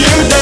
you down.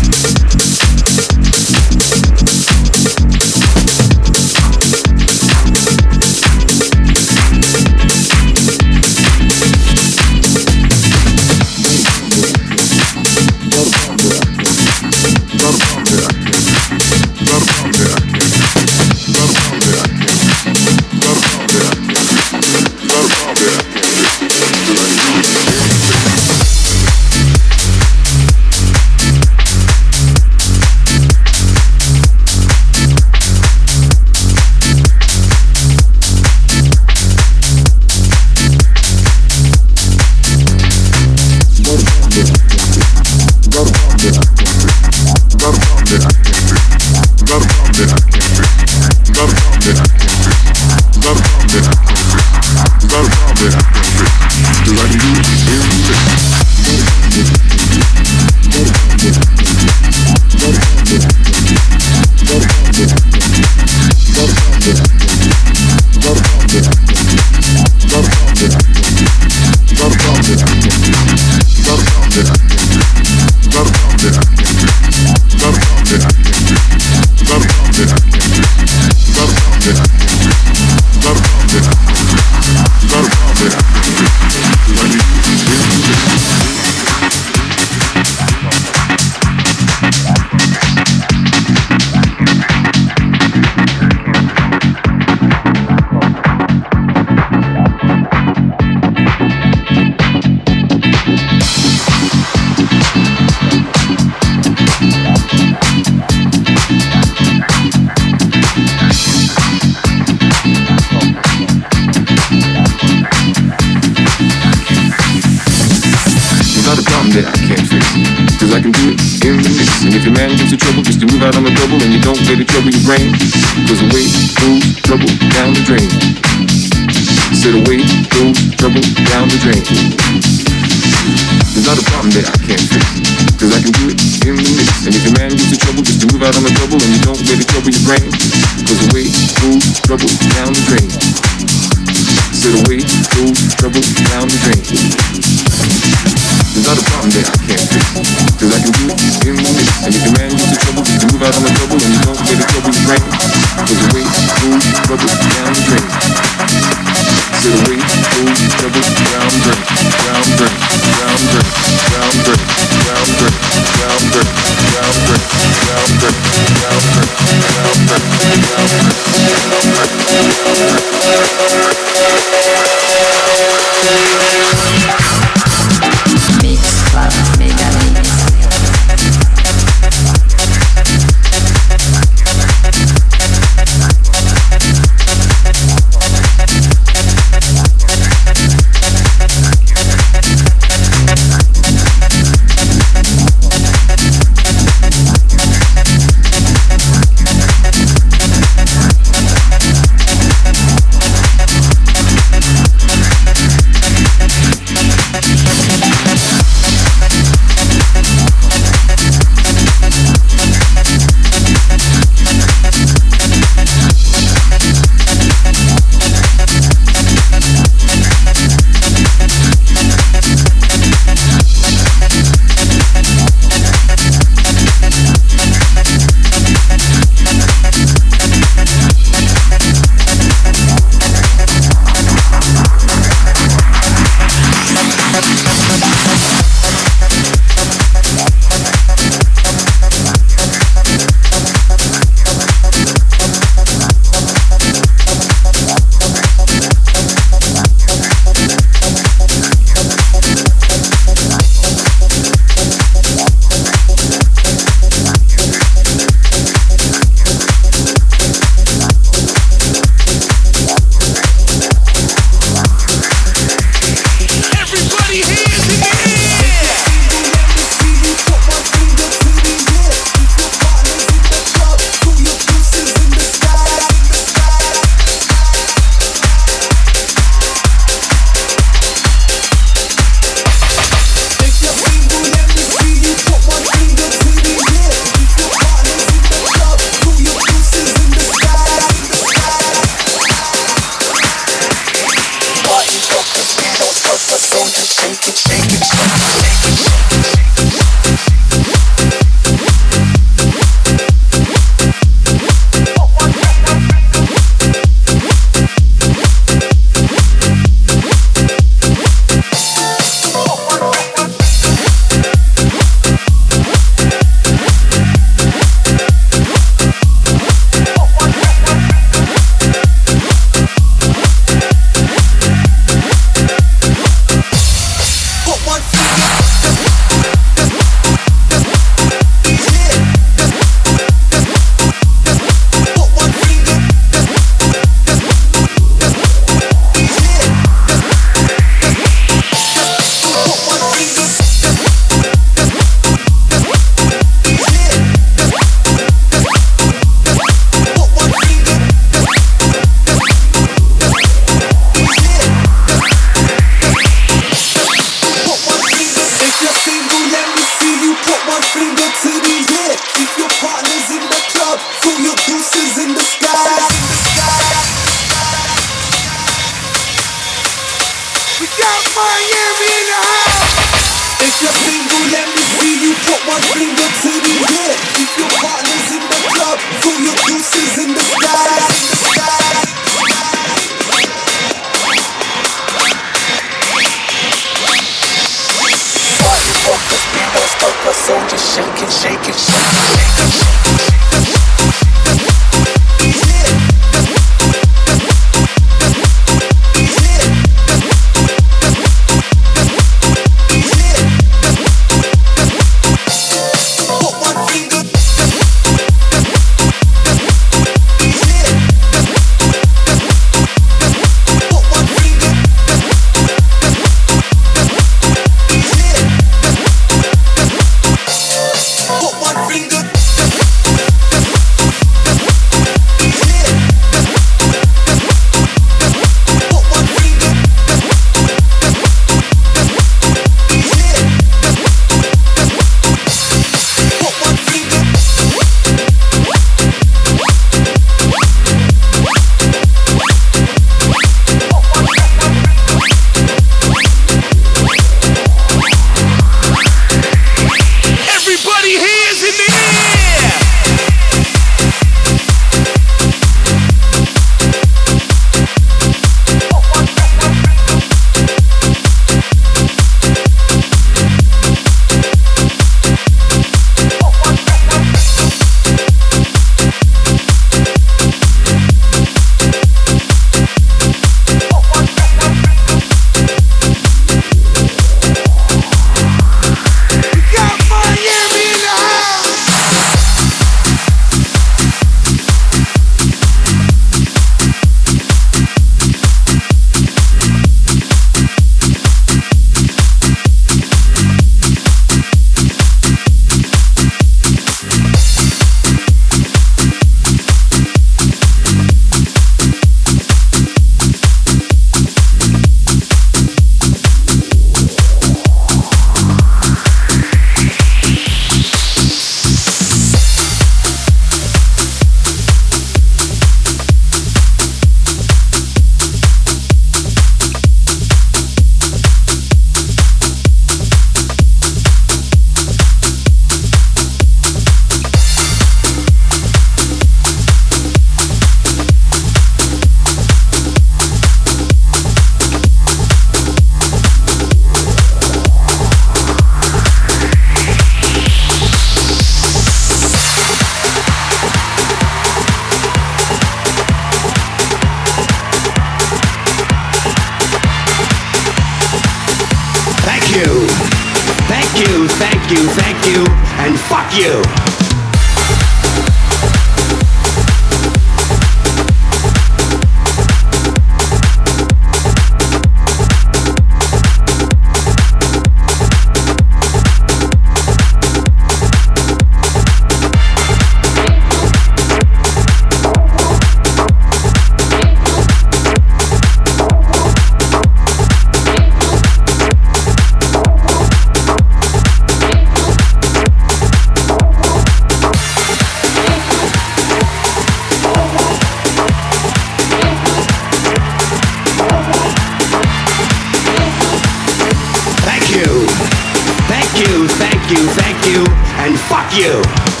You.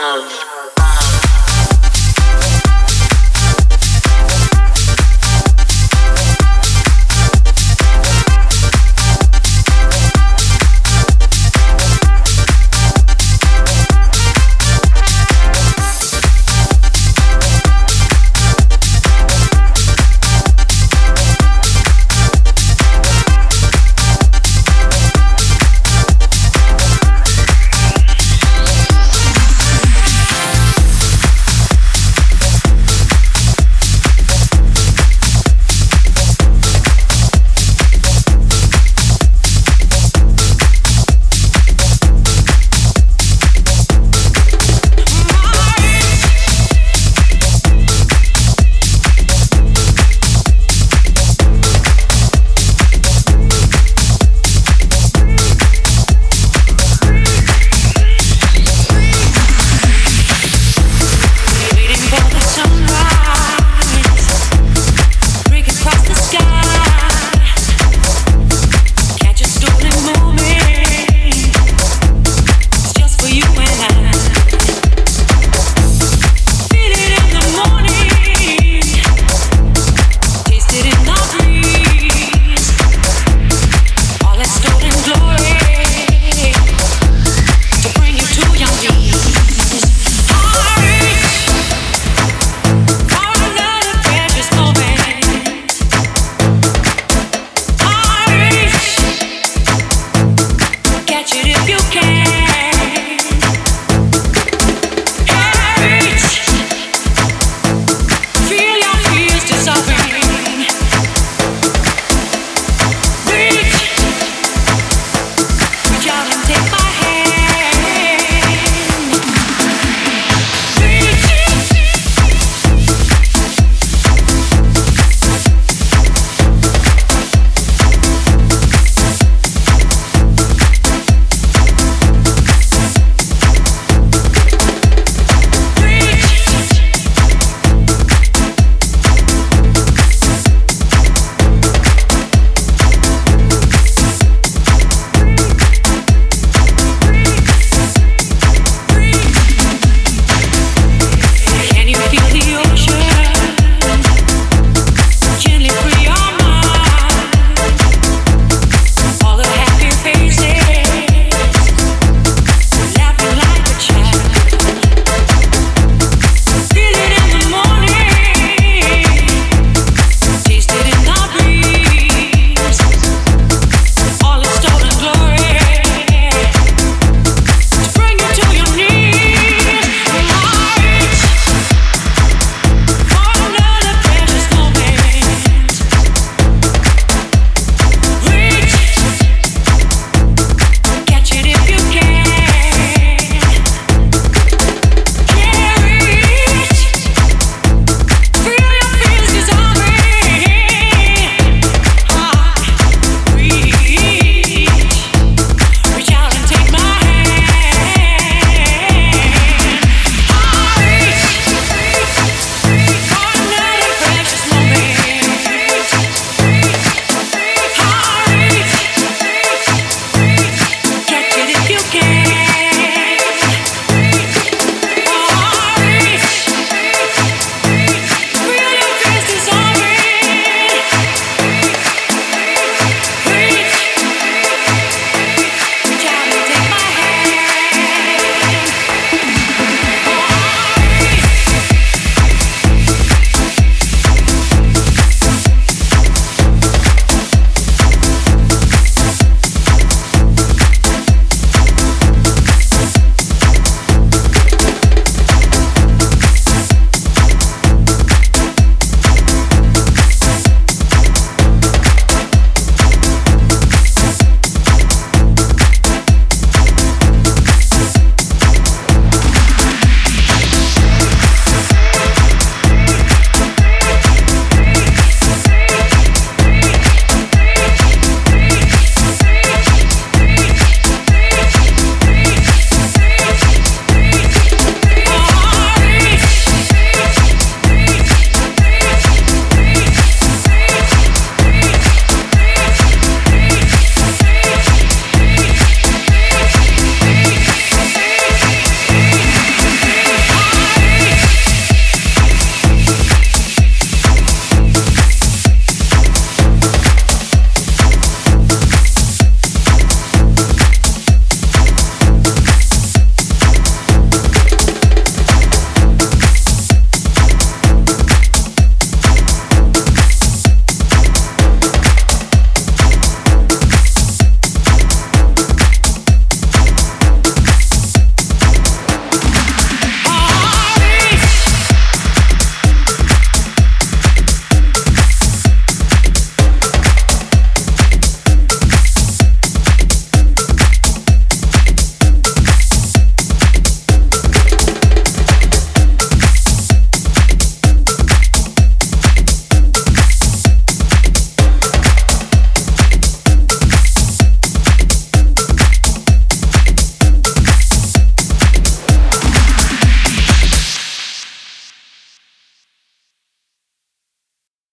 love.